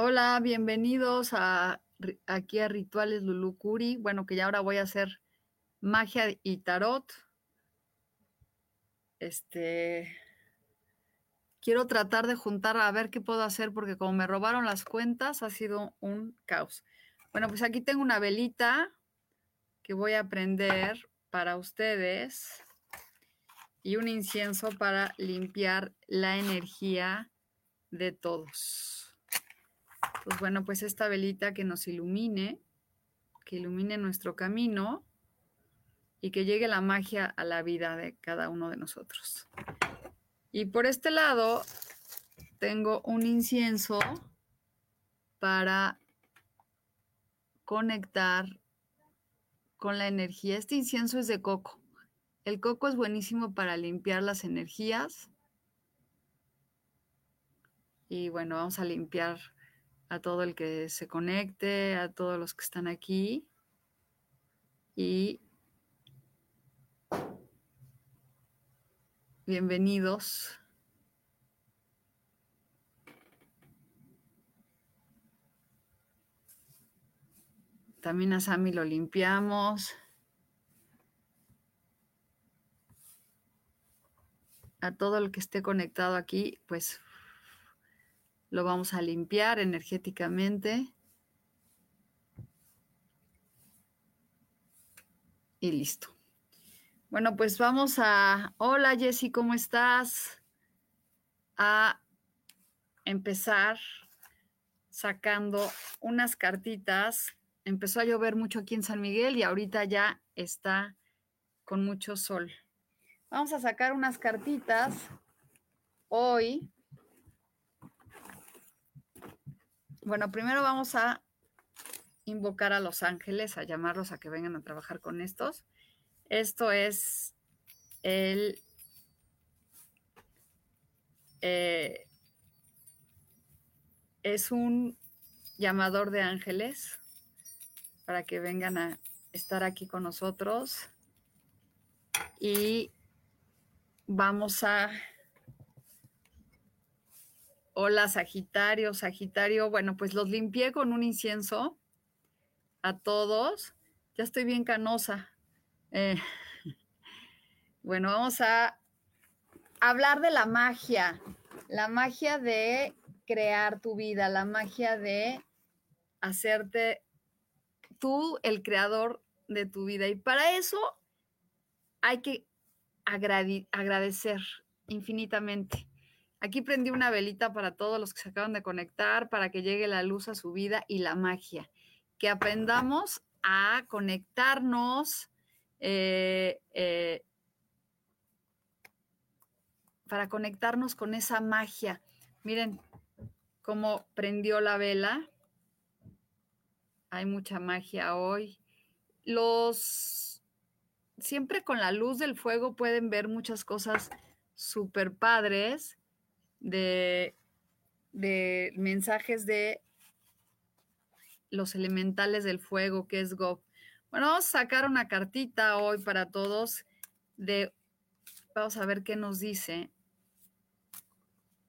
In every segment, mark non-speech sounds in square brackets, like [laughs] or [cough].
Hola, bienvenidos aquí a Rituales Lulucuri. Bueno, que ya ahora voy a hacer magia y tarot. Este quiero tratar de juntar a ver qué puedo hacer porque como me robaron las cuentas ha sido un caos. Bueno, pues aquí tengo una velita que voy a prender para ustedes y un incienso para limpiar la energía de todos. Pues bueno, pues esta velita que nos ilumine, que ilumine nuestro camino y que llegue la magia a la vida de cada uno de nosotros. Y por este lado tengo un incienso para conectar con la energía. Este incienso es de coco. El coco es buenísimo para limpiar las energías. Y bueno, vamos a limpiar a todo el que se conecte, a todos los que están aquí. Y bienvenidos. También a Sami lo limpiamos. A todo el que esté conectado aquí, pues lo vamos a limpiar energéticamente. Y listo. Bueno, pues vamos a... Hola Jessy, ¿cómo estás? A empezar sacando unas cartitas. Empezó a llover mucho aquí en San Miguel y ahorita ya está con mucho sol. Vamos a sacar unas cartitas hoy Bueno, primero vamos a invocar a los ángeles, a llamarlos a que vengan a trabajar con estos. Esto es el... Eh, es un llamador de ángeles para que vengan a estar aquí con nosotros y vamos a Hola Sagitario, Sagitario. Bueno, pues los limpié con un incienso a todos. Ya estoy bien canosa. Eh, [laughs] bueno, vamos a hablar de la magia. La magia de crear tu vida, la magia de hacerte tú el creador de tu vida. Y para eso hay que agradecer infinitamente. Aquí prendí una velita para todos los que se acaban de conectar, para que llegue la luz a su vida y la magia. Que aprendamos a conectarnos eh, eh, para conectarnos con esa magia. Miren cómo prendió la vela. Hay mucha magia hoy. Los siempre con la luz del fuego pueden ver muchas cosas súper padres de, mensajes de los elementales del fuego, que es Gob. Bueno, vamos a sacar una cartita hoy para todos de, vamos a ver qué nos dice.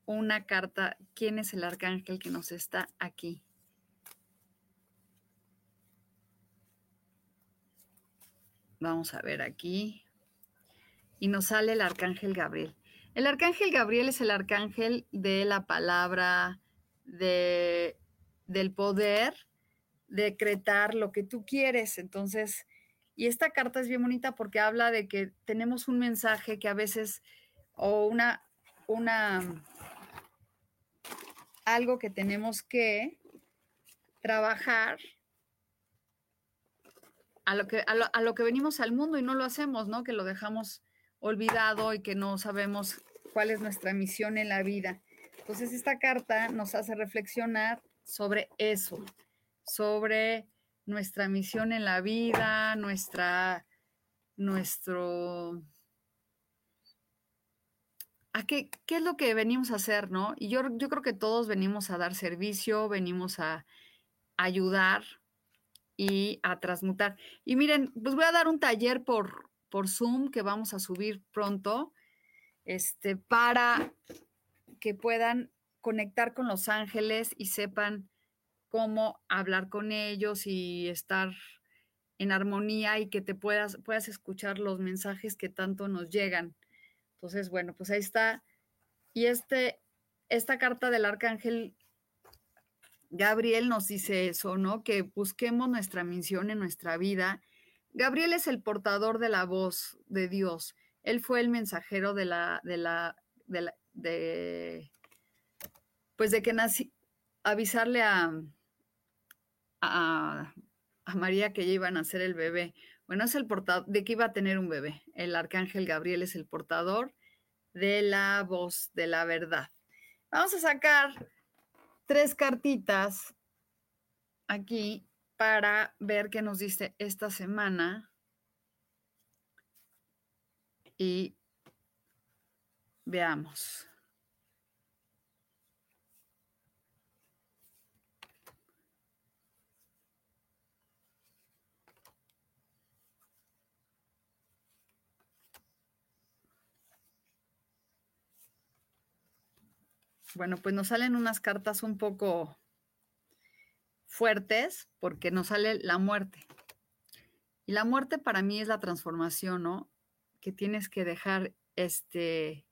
Una carta, ¿quién es el arcángel que nos está aquí? Vamos a ver aquí. Y nos sale el arcángel Gabriel. El arcángel Gabriel es el arcángel de la palabra, de, del poder decretar lo que tú quieres. Entonces, y esta carta es bien bonita porque habla de que tenemos un mensaje que a veces, o una, una, algo que tenemos que trabajar a lo, que, a lo, que venimos al mundo y no lo hacemos, ¿no? Que lo dejamos olvidado y que no sabemos cuál es nuestra misión en la vida. Entonces, esta carta nos hace reflexionar sobre eso, sobre nuestra misión en la vida, nuestra, nuestro, ¿a qué, qué es lo que venimos a hacer, no? Y yo, yo creo que todos venimos a dar servicio, venimos a ayudar, y a transmutar. Y miren, pues voy a dar un taller por, por Zoom que vamos a subir pronto, este, para que puedan conectar con los ángeles y sepan cómo hablar con ellos y estar en armonía y que te puedas, puedas escuchar los mensajes que tanto nos llegan. Entonces, bueno, pues ahí está. Y este, esta carta del arcángel Gabriel nos dice eso, ¿no? Que busquemos nuestra misión en nuestra vida. Gabriel es el portador de la voz de Dios. Él fue el mensajero de la, de la, de pues de que nací, avisarle a, a, a, María que ya iba a nacer el bebé. Bueno, es el portador, de que iba a tener un bebé. El arcángel Gabriel es el portador de la voz de la verdad. Vamos a sacar tres cartitas aquí para ver qué nos dice esta semana. Y veamos. Bueno, pues nos salen unas cartas un poco fuertes porque nos sale la muerte. Y la muerte para mí es la transformación, ¿no? Que tienes que dejar este...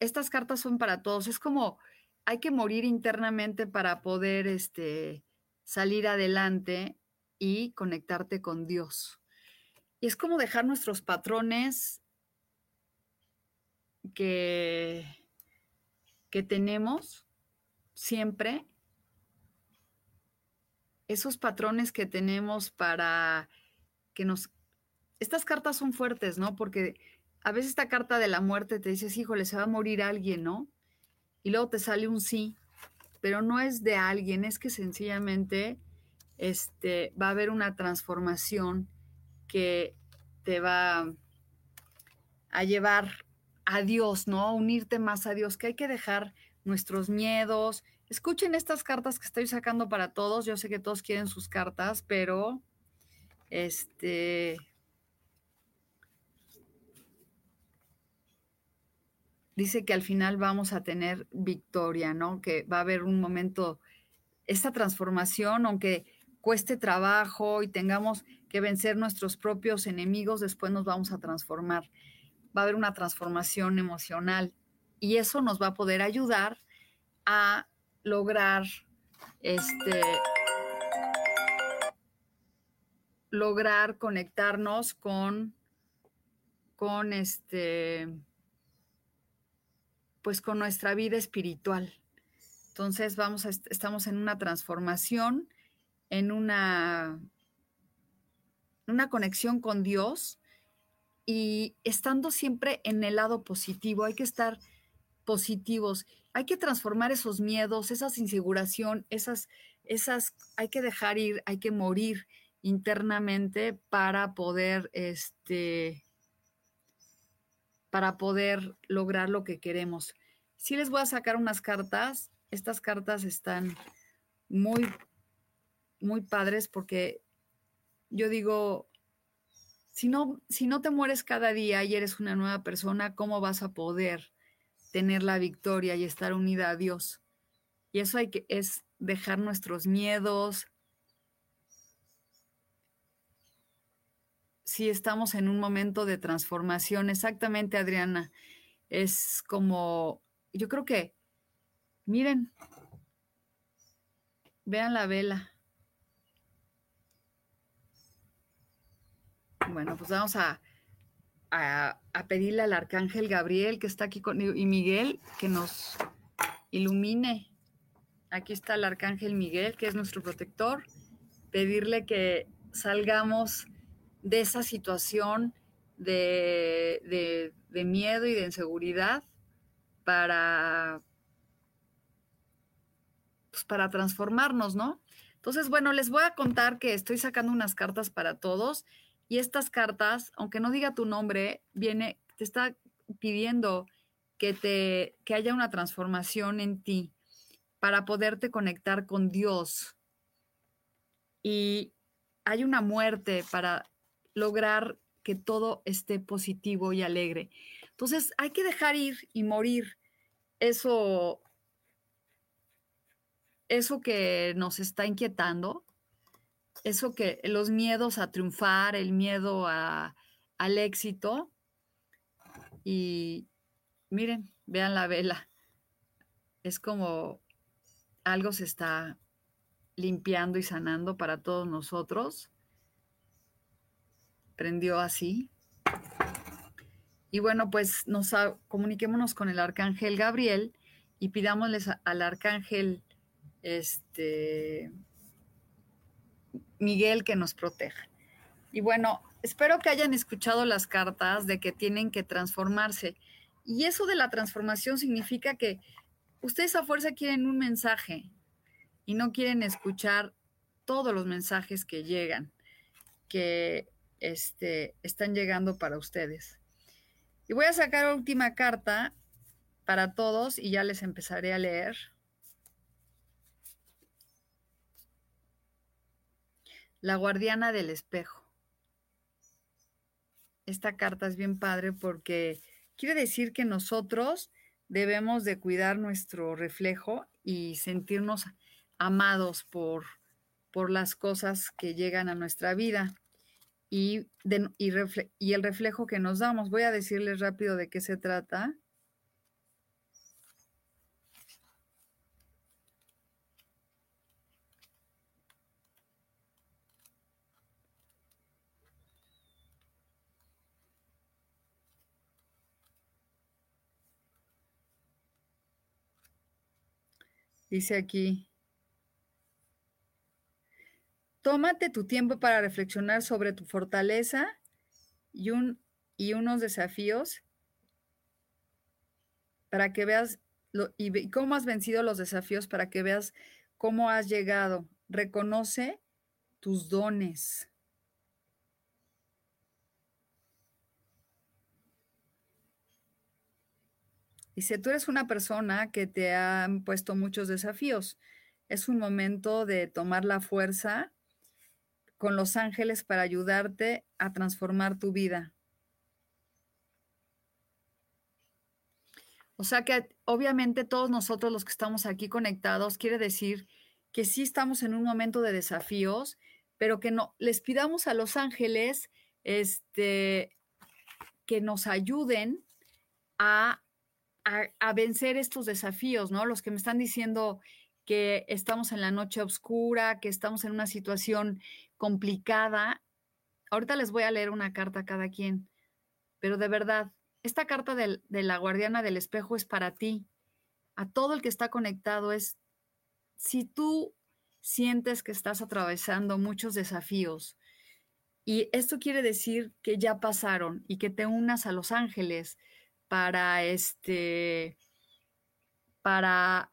Estas cartas son para todos. Es como hay que morir internamente para poder este, salir adelante y conectarte con Dios. Y es como dejar nuestros patrones que, que tenemos siempre, esos patrones que tenemos para que nos... Estas cartas son fuertes, ¿no? Porque a veces esta carta de la muerte te dices, híjole, se va a morir alguien, ¿no? Y luego te sale un sí, pero no es de alguien, es que sencillamente este, va a haber una transformación que te va a llevar a Dios, ¿no? Unirte más a Dios, que hay que dejar nuestros miedos. Escuchen estas cartas que estoy sacando para todos. Yo sé que todos quieren sus cartas, pero este dice que al final vamos a tener victoria, ¿no? Que va a haber un momento, esta transformación, aunque cueste trabajo y tengamos que vencer nuestros propios enemigos, después nos vamos a transformar va a haber una transformación emocional y eso nos va a poder ayudar a lograr este lograr conectarnos con con este pues con nuestra vida espiritual. Entonces vamos estamos en una transformación, en una una conexión con Dios y estando siempre en el lado positivo, hay que estar positivos, hay que transformar esos miedos, esa inseguración, esas, esas, hay que dejar ir, hay que morir internamente para poder, este, para poder lograr lo que queremos. Sí les voy a sacar unas cartas, estas cartas están muy, muy padres porque yo digo, si no, si no te mueres cada día y eres una nueva persona, ¿cómo vas a poder tener la victoria y estar unida a Dios? Y eso hay que, es dejar nuestros miedos. Si estamos en un momento de transformación, exactamente, Adriana, es como, yo creo que, miren, Vean la vela. Bueno, pues vamos a, a, pedirle al arcángel Gabriel que está aquí conmigo y Miguel que nos ilumine. Aquí está el arcángel Miguel, que es nuestro protector. Pedirle que salgamos de esa situación de, de miedo y de inseguridad para, pues para transformarnos, ¿no? Entonces, bueno, les voy a contar que estoy sacando unas cartas para todos y estas cartas, aunque no diga tu nombre, viene, te está pidiendo que, te, que haya una transformación en ti para poderte conectar con Dios. Y hay una muerte para lograr que todo esté positivo y alegre. Entonces hay que dejar ir y morir eso, eso que nos está inquietando, eso que los miedos a triunfar, el miedo al éxito. Y miren, vean la vela. Es como algo se está limpiando y sanando para todos nosotros. Prendió así. Y bueno, pues nos comuniquémonos con el arcángel Gabriel y pidámosles al arcángel este, Miguel que nos proteja. Y bueno, espero que hayan escuchado las cartas de que tienen que transformarse. Y eso de la transformación significa que ustedes a fuerza quieren un mensaje y no quieren escuchar todos los mensajes que llegan, que este, están llegando para ustedes. Y voy a sacar última carta para todos y ya les empezaré a leer. La guardiana del espejo. Esta carta es bien padre porque quiere decir que nosotros debemos de cuidar nuestro reflejo y sentirnos amados por, por las cosas que llegan a nuestra vida y, y, el reflejo que nos damos. Voy a decirles rápido de qué se trata. Dice aquí, Tómate tu tiempo para reflexionar sobre tu fortaleza y, un, y unos desafíos para que veas y cómo has vencido los desafíos, para que veas cómo has llegado. Reconoce tus dones. Dice, tú eres una persona que te han puesto muchos desafíos. Es un momento de tomar la fuerza con los ángeles para ayudarte a transformar tu vida. O sea que obviamente todos nosotros los que estamos aquí conectados quiere decir que sí estamos en un momento de desafíos, pero que no les pidamos a los ángeles este que nos ayuden a, a, a vencer estos desafíos, ¿no? Los que me están diciendo que estamos en la noche oscura, que estamos en una situación complicada. Ahorita les voy a leer una carta a cada quien, pero de verdad, esta carta de la guardiana del espejo es para ti, a todo el que está conectado. Es si tú sientes que estás atravesando muchos desafíos y esto quiere decir que ya pasaron y que te unas a los ángeles para este para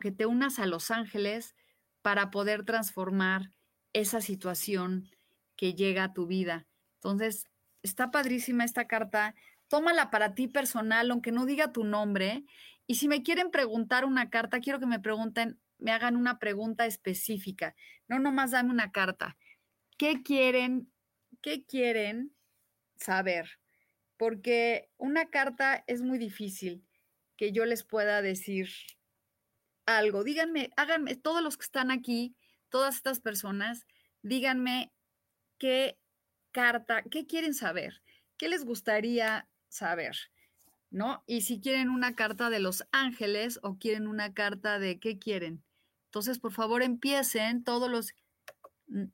que te unas a los ángeles para poder transformar esa situación que llega a tu vida. Entonces, está padrísima esta carta. Tómala para ti personal, aunque no diga tu nombre. Y si me quieren preguntar una carta, quiero que me pregunten, me hagan una pregunta específica. No nomás dame una carta. ¿Qué quieren? ¿Qué quieren saber? Porque una carta es muy difícil que yo les pueda decir algo. Díganme, háganme, todos los que están aquí, todas estas personas, díganme qué carta, qué quieren saber, qué les gustaría saber, ¿no? Y si quieren una carta de los ángeles o quieren una carta de qué quieren, Entonces, por favor, empiecen todos los... Mm,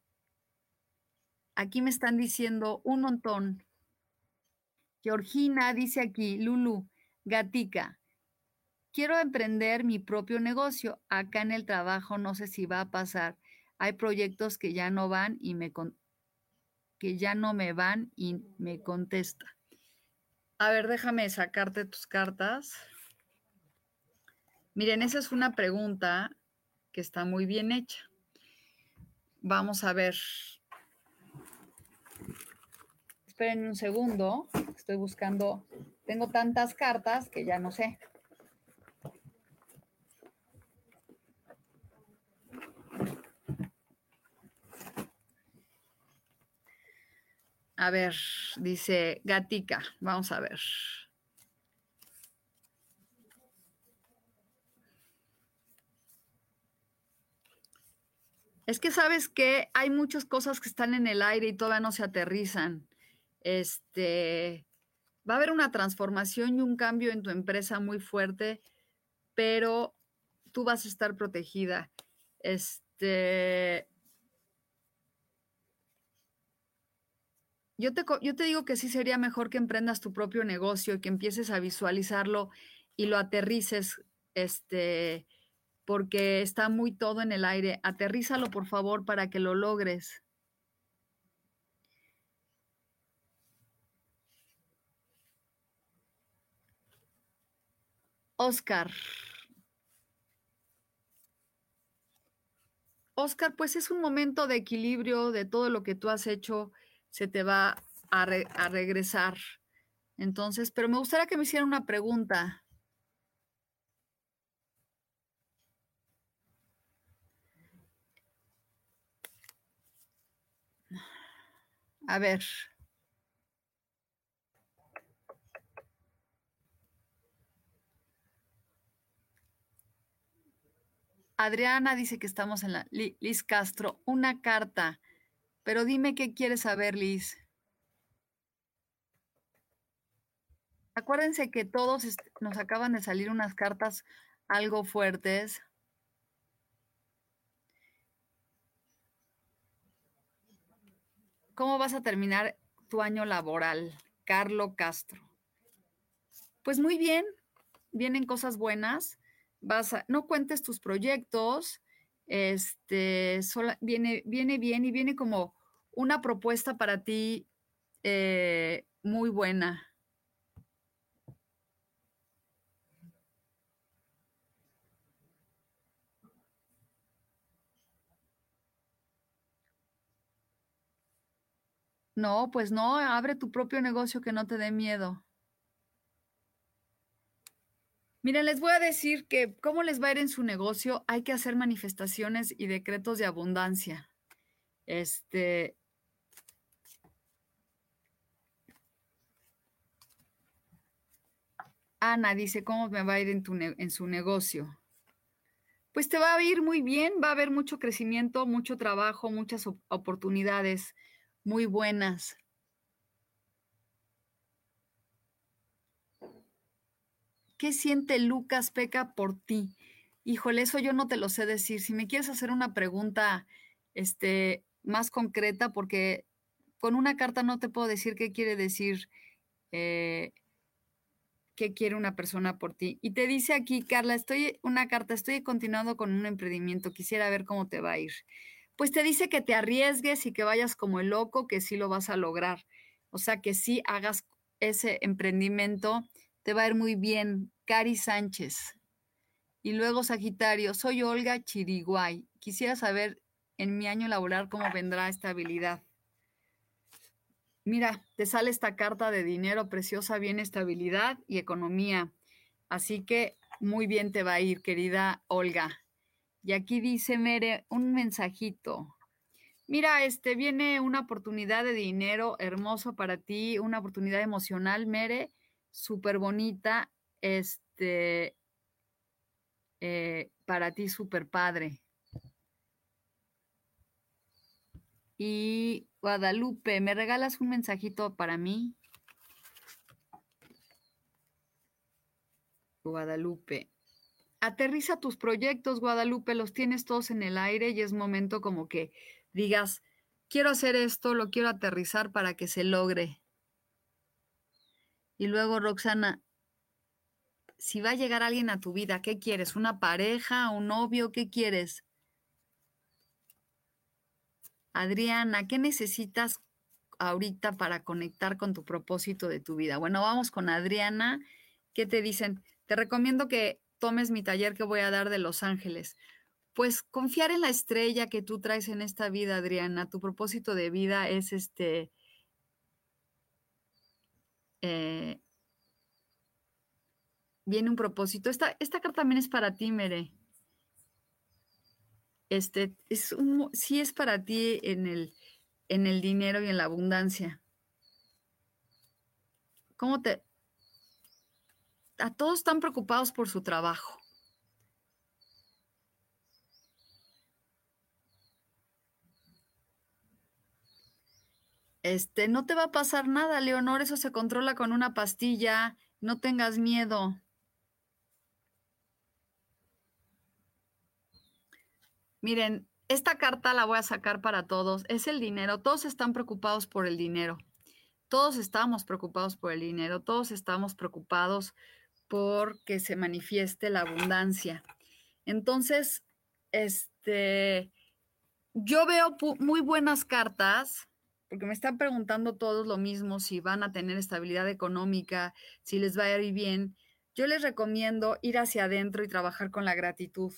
aquí me están diciendo un montón. Georgina dice aquí, Lulu, Gatica, quiero emprender mi propio negocio. Acá en el trabajo no sé si va a pasar. Hay proyectos que ya no van y me que ya no me van y me contesta. A ver, déjame sacarte tus cartas. Miren, esa es una pregunta que está muy bien hecha. Vamos a ver. Esperen un segundo. Estoy buscando. Tengo tantas cartas que ya no sé. A ver, dice Gatica. Vamos a ver. Es que sabes que hay muchas cosas que están en el aire y todavía no se aterrizan. Este, va a haber una transformación y un cambio en tu empresa muy fuerte, pero tú vas a estar protegida. Este, yo te, digo que sí sería mejor que emprendas tu propio negocio y que empieces a visualizarlo y lo aterrices, este, porque está muy todo en el aire. Aterrízalo, por favor, para que lo logres. Oscar. Oscar, pues es un momento de equilibrio de todo lo que tú has hecho, se te va a, a regresar. Entonces, pero me gustaría que me hicieran una pregunta. A ver. Adriana dice que estamos en la... Liz Castro, una carta. Pero dime qué quieres saber, Liz. Acuérdense que todos nos acaban de salir unas cartas algo fuertes. ¿Cómo vas a terminar tu año laboral, Carlo Castro? Pues muy bien, vienen cosas buenas. No cuentes tus proyectos, este, viene, viene bien y viene como una propuesta para ti eh, muy buena. No, pues no, abre tu propio negocio que no te dé miedo. Miren, les voy a decir que cómo les va a ir en su negocio, hay que hacer manifestaciones y decretos de abundancia. Este. Ana dice, ¿cómo me va a ir en, en su negocio? Pues te va a ir muy bien, va a haber mucho crecimiento, mucho trabajo, muchas oportunidades muy buenas. ¿Qué siente Lucas Peca por ti? Híjole, eso yo no te lo sé decir. Si me quieres hacer una pregunta este, más concreta, porque con una carta no te puedo decir qué quiere decir, eh, qué quiere una persona por ti. Y te dice aquí, Carla, estoy, una carta, estoy continuando con un emprendimiento, quisiera ver cómo te va a ir pues te dice que te arriesgues y que vayas como el loco, que sí lo vas a lograr. O sea, que sí hagas ese emprendimiento, te va a ir muy bien. Cari Sánchez. Y luego Sagitario, soy Olga Chiriguay. Quisiera saber en mi año laboral cómo vendrá estabilidad. Mira, te sale esta carta de dinero preciosa, bien estabilidad y economía. Así que muy bien te va a ir, querida Olga. Y aquí dice Mere un mensajito. Mira, este viene una oportunidad de dinero hermoso para ti, una oportunidad emocional, Mere, súper bonita, este, eh, para ti súper padre. Y Guadalupe, ¿me regalas un mensajito para mí? Guadalupe. aterriza tus proyectos, Guadalupe, los tienes todos en el aire y es momento como que digas, quiero hacer esto, lo quiero aterrizar para que se logre. Y luego, Roxana, si va a llegar alguien a tu vida, ¿qué quieres? ¿Una pareja, un novio? ¿Qué quieres? Adriana, ¿qué necesitas ahorita para conectar con tu propósito de tu vida? Bueno, vamos con Adriana. ¿Qué te dicen? Te recomiendo que tomes mi taller que voy a dar de Los Ángeles. Pues confiar en la estrella que tú traes en esta vida, Adriana. Tu propósito de vida es este. Eh, viene un propósito. Esta, esta carta también es para ti, Mere. Este, es un, sí es para ti en el, en el dinero y en la abundancia. ¿Cómo te... A todos están preocupados por su trabajo. Este, no te va a pasar nada, Leonor, eso se controla con una pastilla, no tengas miedo. Miren, esta carta la voy a sacar para todos. Es el dinero. Todos están preocupados por el dinero. Todos estamos preocupados por el dinero. Todos estamos preocupados por que se manifieste la abundancia. Entonces, este, yo veo muy buenas cartas, porque me están preguntando todos lo mismo, si van a tener estabilidad económica, si les va a ir bien. Yo les recomiendo ir hacia adentro y trabajar con la gratitud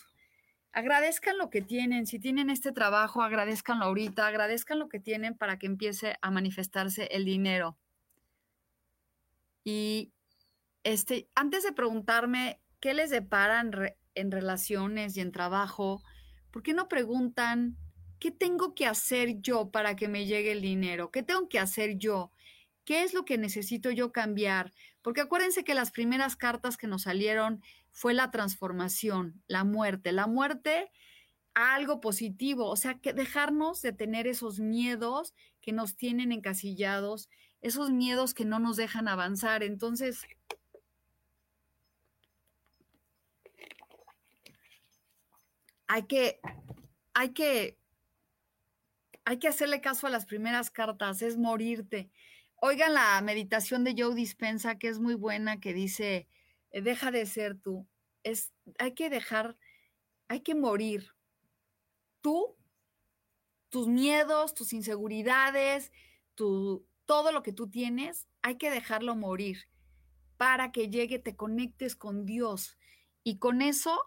agradezcan lo que tienen. Si tienen este trabajo, agradezcanlo ahorita, agradezcan lo que tienen para que empiece a manifestarse el dinero. Y este, antes de preguntarme qué les deparan en relaciones y en trabajo, ¿por qué no preguntan qué tengo que hacer yo para que me llegue el dinero? ¿Qué tengo que hacer yo? ¿Qué es lo que necesito yo cambiar? Porque acuérdense que las primeras cartas que nos salieron fue la transformación, la muerte, la muerte a algo positivo, o sea, que dejarnos de tener esos miedos que nos tienen encasillados, esos miedos que no nos dejan avanzar. Entonces, hay que, hay que, hay que hacerle caso a las primeras cartas, es morirte. Oigan la meditación de Joe Dispensa, que es muy buena, que dice, eh, deja de ser tú. Es, hay que dejar, hay que morir. Tú, tus miedos, tus inseguridades, tu, todo lo que tú tienes, hay que dejarlo morir para que llegue, te conectes con Dios y con eso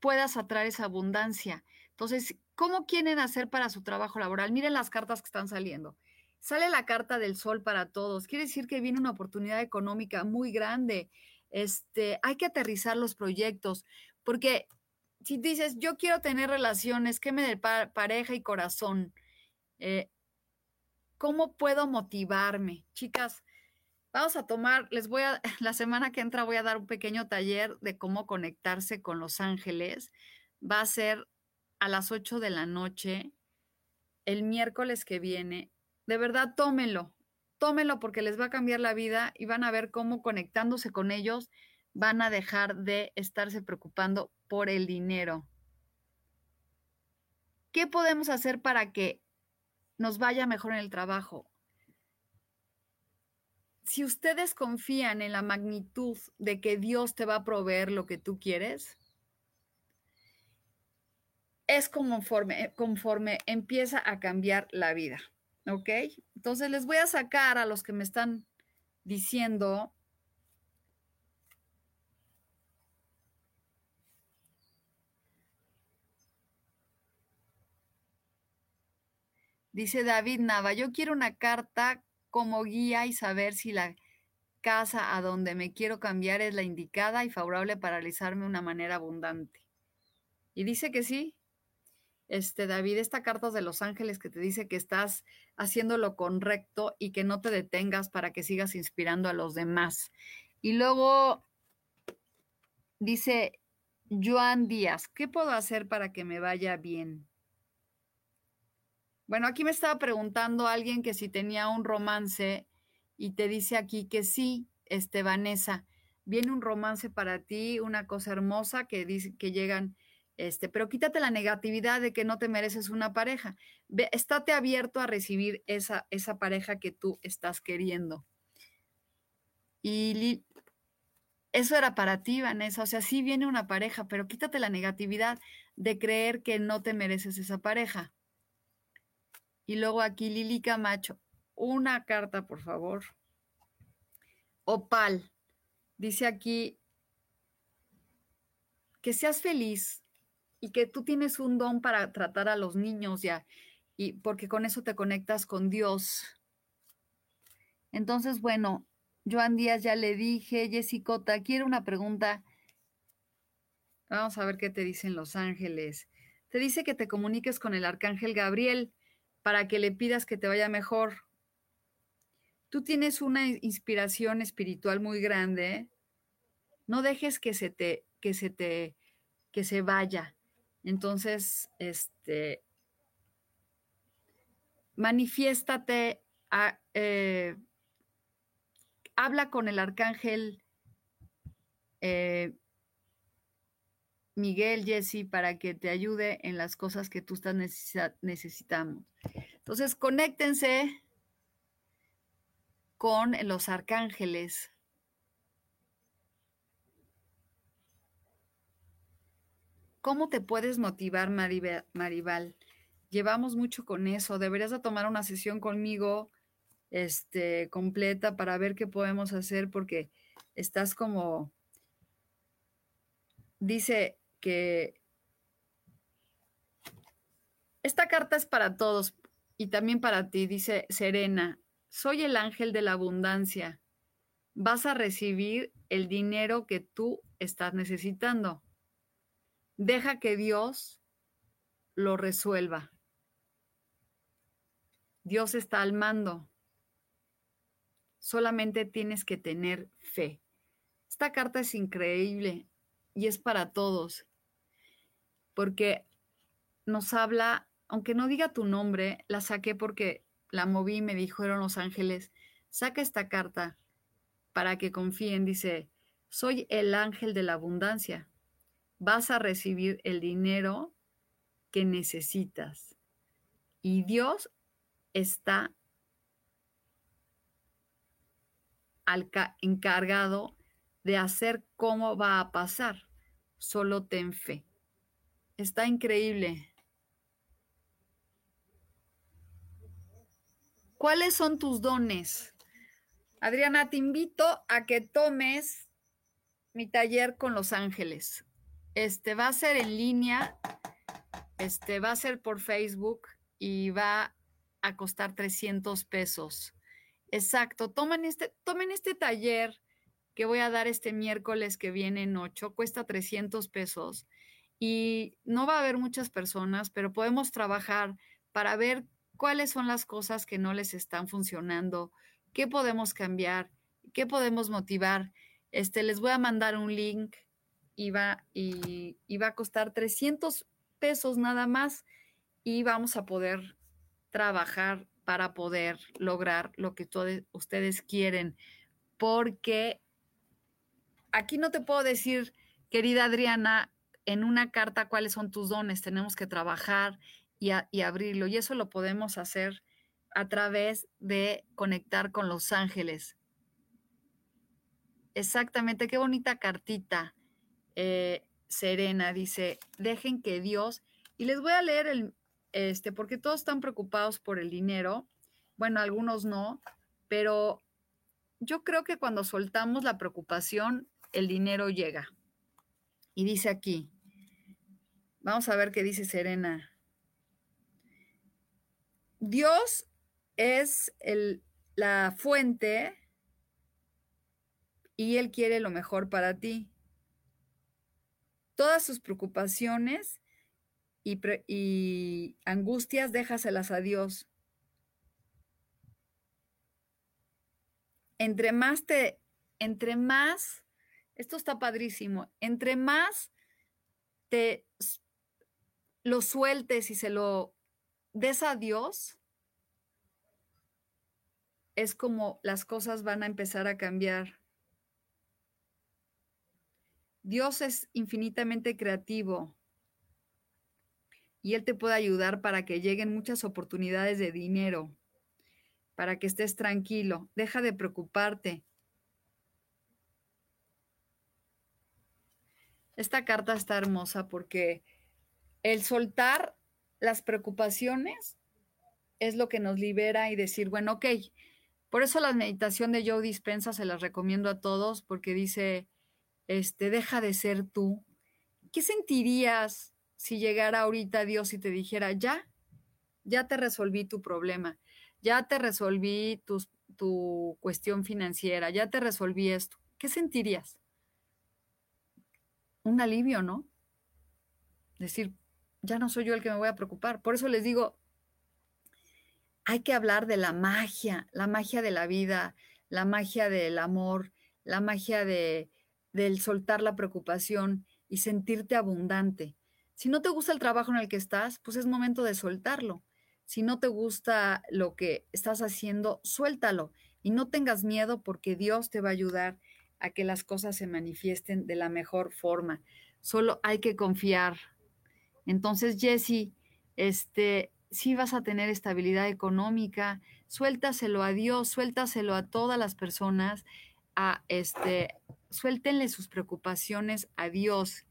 puedas atraer esa abundancia. Entonces, ¿cómo quieren hacer para su trabajo laboral? Miren las cartas que están saliendo. Sale la carta del sol para todos. Quiere decir que viene una oportunidad económica muy grande. Este, hay que aterrizar los proyectos, porque si dices, yo quiero tener relaciones, ¿qué me de pareja y corazón? Eh, ¿Cómo puedo motivarme? Chicas, vamos a tomar, les voy a, [laughs] la semana que entra voy a dar un pequeño taller de cómo conectarse con los ángeles. Va a ser a las 8 de la noche, el miércoles que viene. De verdad, tómenlo tómenlo porque les va a cambiar la vida y van a ver cómo conectándose con ellos van a dejar de estarse preocupando por el dinero. ¿Qué podemos hacer para que nos vaya mejor en el trabajo? Si ustedes confían en la magnitud de que Dios te va a proveer lo que tú quieres, es conforme, conforme empieza a cambiar la vida. ¿Ok? Entonces les voy a sacar a los que me están diciendo. Dice David Nava, yo quiero una carta como guía y saber si la casa a donde me quiero cambiar es la indicada y favorable para realizarme de una manera abundante. Y dice que sí, este, David, esta carta de Los Ángeles que te dice que estás haciendo lo correcto y que no te detengas para que sigas inspirando a los demás. Y luego dice Joan Díaz, ¿qué puedo hacer para que me vaya bien? Bueno, aquí me estaba preguntando alguien que si tenía un romance y te dice aquí que sí, este, Vanessa, viene un romance para ti, una cosa hermosa que, dice, que llegan, este, pero quítate la negatividad de que no te mereces una pareja. Ve, estate abierto a recibir esa, esa pareja que tú estás queriendo. Y eso era para ti, Vanessa. O sea, sí viene una pareja, pero quítate la negatividad de creer que no te mereces esa pareja. Y luego aquí Lili Camacho, una carta, por favor. Opal, dice aquí que seas feliz y que tú tienes un don para tratar a los niños ya, y porque con eso te conectas con Dios. Entonces, bueno, Joan Díaz ya le dije, Jessicota, quiero una pregunta. Vamos a ver qué te dicen Los Ángeles. Te dice que te comuniques con el arcángel Gabriel para que le pidas que te vaya mejor tú tienes una inspiración espiritual muy grande, no dejes que se te, que se te, que se vaya. Entonces, este, manifiéstate, eh, habla con el arcángel eh, Miguel, Jesse, para que te ayude en las cosas que tú estás necesitando. Entonces, conéctense con los arcángeles. ¿Cómo te puedes motivar, Maribal? Llevamos mucho con eso. Deberías de tomar una sesión conmigo este, completa para ver qué podemos hacer porque estás como... Dice que esta carta es para todos y también para ti, dice Serena. Soy el ángel de la abundancia. Vas a recibir el dinero que tú estás necesitando. Deja que Dios lo resuelva. Dios está al mando. Solamente tienes que tener fe. Esta carta es increíble y es para todos, porque nos habla, aunque no diga tu nombre, la saqué porque la moví y me dijeron los ángeles, saca esta carta para que confíen. Dice, soy el ángel de la abundancia. Vas a recibir el dinero que necesitas. Y Dios está encargado de hacer cómo va a pasar. Solo ten fe. Está increíble. ¿Cuáles son tus dones? Adriana, te invito a que tomes mi taller con los ángeles. Este va a ser en línea, este va a ser por Facebook y va a costar 300 pesos. Exacto, tomen este, tomen este taller que voy a dar este miércoles que viene en 8, cuesta 300 pesos y no va a haber muchas personas, pero podemos trabajar para ver cuáles son las cosas que no les están funcionando, qué podemos cambiar, qué podemos motivar. Este, les voy a mandar un link y va, y, va a costar 300 pesos nada más y vamos a poder trabajar para poder lograr lo que ustedes quieren. Porque aquí no te puedo decir, querida Adriana, en una carta cuáles son tus dones. Tenemos que trabajar y, abrirlo. Y eso lo podemos hacer a través de conectar con los ángeles. Exactamente, qué bonita cartita. Eh, Serena dice, dejen que Dios, y les voy a leer el, este, porque todos están preocupados por el dinero. Bueno, algunos no, pero yo creo que cuando soltamos la preocupación, el dinero llega. Y dice aquí, vamos a ver qué dice Serena. Dios es la fuente y Él quiere lo mejor para ti. Todas sus preocupaciones y, y angustias déjaselas a Dios. Entre más te, entre más, esto está padrísimo, entre más te lo sueltes y se lo des a Dios, es como las cosas van a empezar a cambiar. Dios es infinitamente creativo y Él te puede ayudar para que lleguen muchas oportunidades de dinero, para que estés tranquilo. Deja de preocuparte. Esta carta está hermosa porque el soltar las preocupaciones es lo que nos libera y decir, bueno, ok, por eso la meditación de Joe Dispensa se las recomiendo a todos porque dice, este, deja de ser tú. ¿Qué sentirías si llegara ahorita Dios y te dijera, ya, ya te resolví tu problema, ya te resolví tu cuestión financiera, ya te resolví esto? ¿Qué sentirías? Un alivio, ¿no? Decir, ya no soy yo el que me voy a preocupar. Por eso les digo, hay que hablar de la magia, la magia de la vida, la magia del amor, la magia de, del soltar la preocupación y sentirte abundante. Si no te gusta el trabajo en el que estás, pues es momento de soltarlo. Si no te gusta lo que estás haciendo, suéltalo y no tengas miedo porque Dios te va a ayudar a que las cosas se manifiesten de la mejor forma. Solo hay que confiar. Entonces, Jesse, este, sí vas a tener estabilidad económica, suéltaselo a Dios, suéltaselo a todas las personas, a este, suéltenle sus preocupaciones a Dios.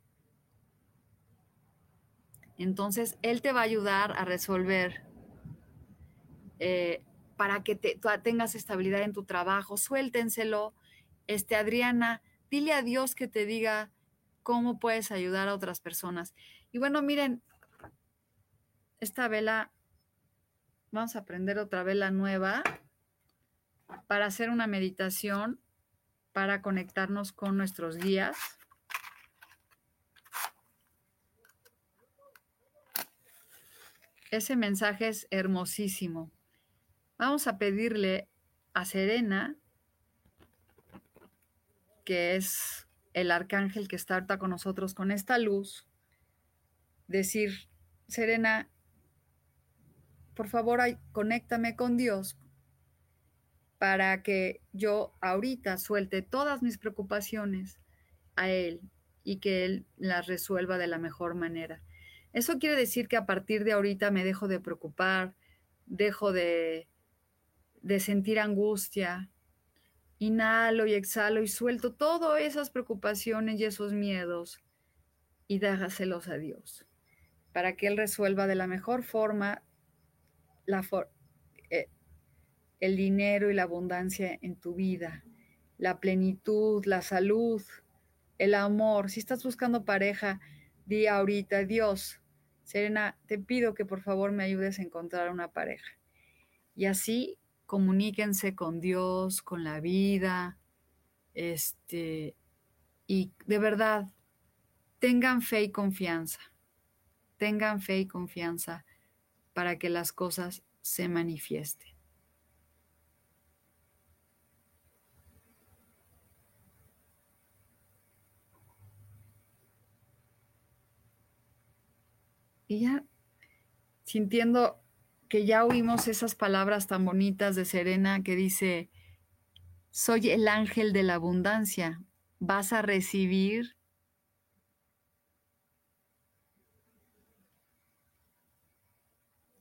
Entonces, Él te va a ayudar a resolver eh, para que te, tengas estabilidad en tu trabajo. Suéltenselo. Este, Adriana, dile a Dios que te diga cómo puedes ayudar a otras personas. Y bueno, miren, esta vela, vamos a prender otra vela nueva para hacer una meditación, para conectarnos con nuestros guías. Ese mensaje es hermosísimo. Vamos a pedirle a Serena, que es el arcángel que está con nosotros con esta luz, decir, Serena, por favor, conéctame con Dios para que yo ahorita suelte todas mis preocupaciones a Él y que Él las resuelva de la mejor manera. Eso quiere decir que a partir de ahorita me dejo de preocupar, dejo de, de sentir angustia, inhalo y exhalo y suelto todas esas preocupaciones y esos miedos y déjaselos a Dios para que Él resuelva de la mejor forma la eh, el dinero y la abundancia en tu vida, la plenitud, la salud, el amor. Si estás buscando pareja, di ahorita, Dios, Serena, te pido que por favor me ayudes a encontrar una pareja. Y así comuníquense con Dios, con la vida, este, y de verdad, tengan fe y confianza, tengan fe y confianza para que las cosas se manifiesten. Sintiendo que ya oímos esas palabras tan bonitas de Serena que dice, soy el ángel de la abundancia, vas a recibir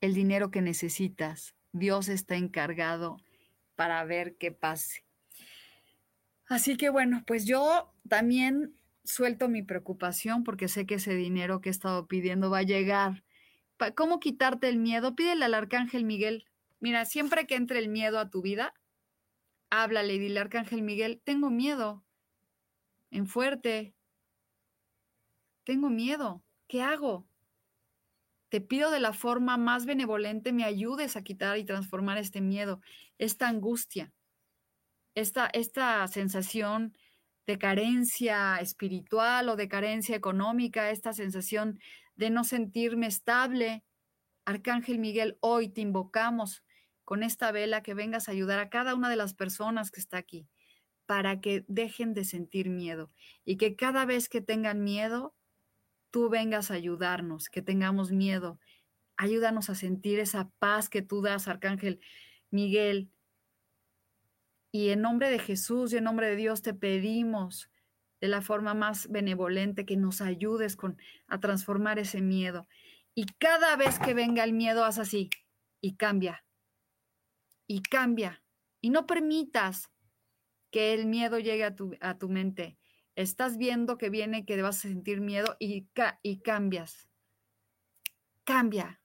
el dinero que necesitas. Dios está encargado para ver qué pase. Así que bueno, pues yo también suelto mi preocupación porque sé que ese dinero que he estado pidiendo va a llegar. ¿Cómo quitarte el miedo? Pídele al arcángel Miguel. Mira, siempre que entre el miedo a tu vida, háblale y dile, arcángel Miguel, tengo miedo. En fuerte. Tengo miedo. ¿Qué hago? Te pido de la forma más benevolente me ayudes a quitar y transformar este miedo, esta angustia, esta, esta sensación de carencia espiritual o de carencia económica, esta sensación de no sentirme estable. Arcángel Miguel, hoy te invocamos con esta vela que vengas a ayudar a cada una de las personas que está aquí para que dejen de sentir miedo y que cada vez que tengan miedo, tú vengas a ayudarnos, que tengamos miedo. Ayúdanos a sentir esa paz que tú das, Arcángel Miguel, y en nombre de Jesús y en nombre de Dios te pedimos de la forma más benevolente, que nos ayudes con, a transformar ese miedo. Y cada vez que venga el miedo, haz así y cambia. Y cambia. Y no permitas que el miedo llegue a tu, a tu mente. Estás viendo que viene, que vas a sentir miedo y, y cambias. Cambia.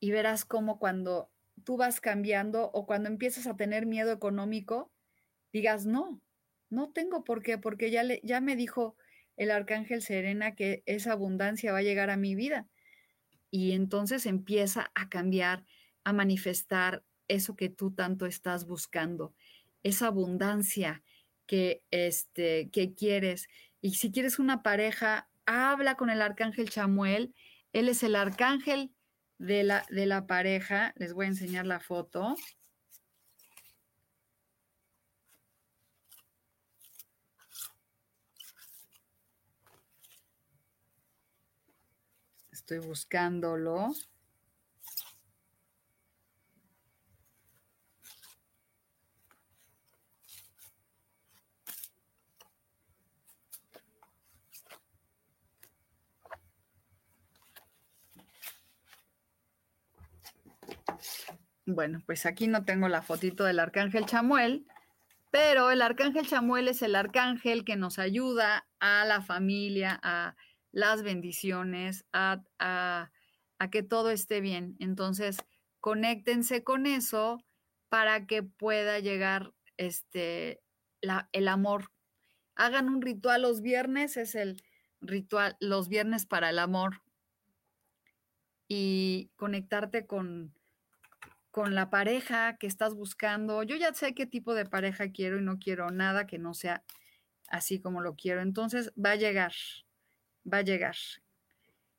Y verás cómo cuando tú vas cambiando o cuando empiezas a tener miedo económico, digas, no, no tengo por qué, porque ya, ya me dijo el arcángel Serena que esa abundancia va a llegar a mi vida. Y entonces empieza a cambiar, a manifestar eso que tú tanto estás buscando, esa abundancia que, este, que quieres. Y si quieres una pareja, habla con el arcángel Chamuel. Él es el arcángel de la, de la pareja. Les voy a enseñar la foto. Estoy buscándolo. Bueno, pues aquí no tengo la fotito del arcángel Chamuel, pero el arcángel Chamuel es el arcángel que nos ayuda a la familia, a las bendiciones, a, que todo esté bien. Entonces, conéctense con eso para que pueda llegar este, el amor. Hagan un ritual los viernes, es el ritual los viernes para el amor. Y conectarte con, con la pareja que estás buscando. Yo ya sé qué tipo de pareja quiero y no quiero nada que no sea así como lo quiero. Entonces va a llegar va a llegar.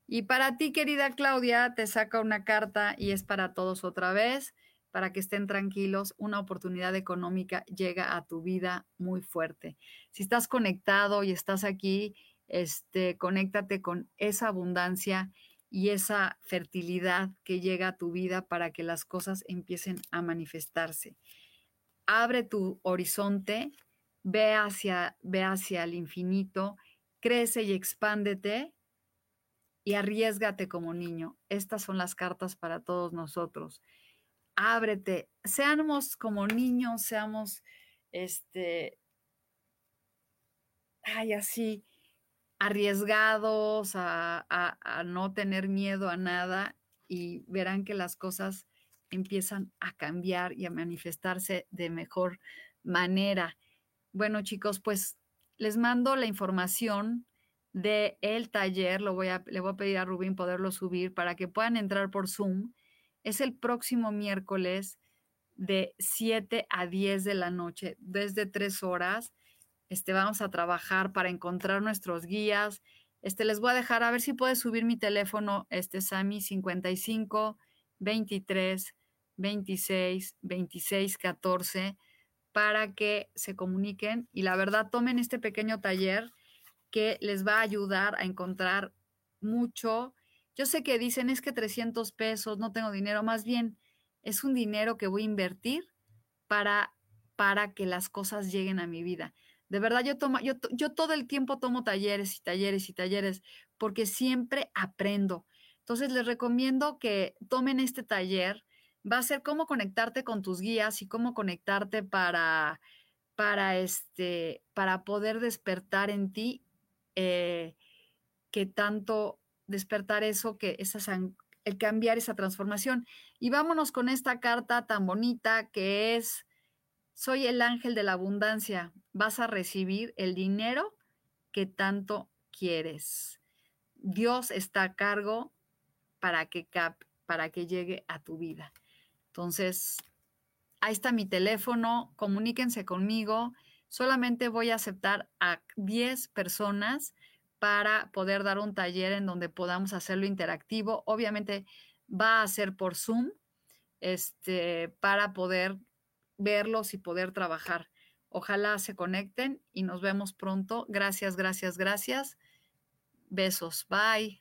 Y para ti, querida Claudia, te saca una carta y es para todos otra vez, para que estén tranquilos, una oportunidad económica llega a tu vida muy fuerte. Si estás conectado y estás aquí, este, conéctate con esa abundancia y esa fertilidad que llega a tu vida para que las cosas empiecen a manifestarse. Abre tu horizonte, ve hacia, ve hacia el infinito crece y expándete y arriesgate como niño. Estas son las cartas para todos nosotros. Ábrete, seamos como niños, seamos, este, ay, así, arriesgados a, no tener miedo a nada y verán que las cosas empiezan a cambiar y a manifestarse de mejor manera. Bueno, chicos, pues les mando la información del el taller, lo voy a, le voy a pedir a Rubín poderlo subir para que puedan entrar por Zoom. Es el próximo miércoles de 7 a 10 de la noche, desde 3 horas. Este, vamos a trabajar para encontrar nuestros guías. Este, les voy a dejar, a ver si puede subir mi teléfono, este Sami 55 23 26 26 14 para que se comuniquen y la verdad tomen este pequeño taller que les va a ayudar a encontrar mucho. Yo sé que dicen es que 300 pesos, no tengo dinero, más bien es un dinero que voy a invertir para, para que las cosas lleguen a mi vida. De verdad, yo, tomo, yo, todo el tiempo tomo talleres y talleres y talleres porque siempre aprendo. Entonces, les recomiendo que tomen este taller va a ser cómo conectarte con tus guías y cómo conectarte para, para, este, para poder despertar en ti eh, que tanto despertar eso, que esas, el cambiar esa transformación. Y vámonos con esta carta tan bonita que es, soy el ángel de la abundancia, vas a recibir el dinero que tanto quieres. Dios está a cargo para que, para que llegue a tu vida. Entonces, ahí está mi teléfono, comuníquense conmigo. Solamente voy a aceptar a 10 personas para poder dar un taller en donde podamos hacerlo interactivo. Obviamente va a ser por Zoom, este, para poder verlos y poder trabajar. Ojalá se conecten y nos vemos pronto. Gracias, gracias, gracias. Besos. Bye.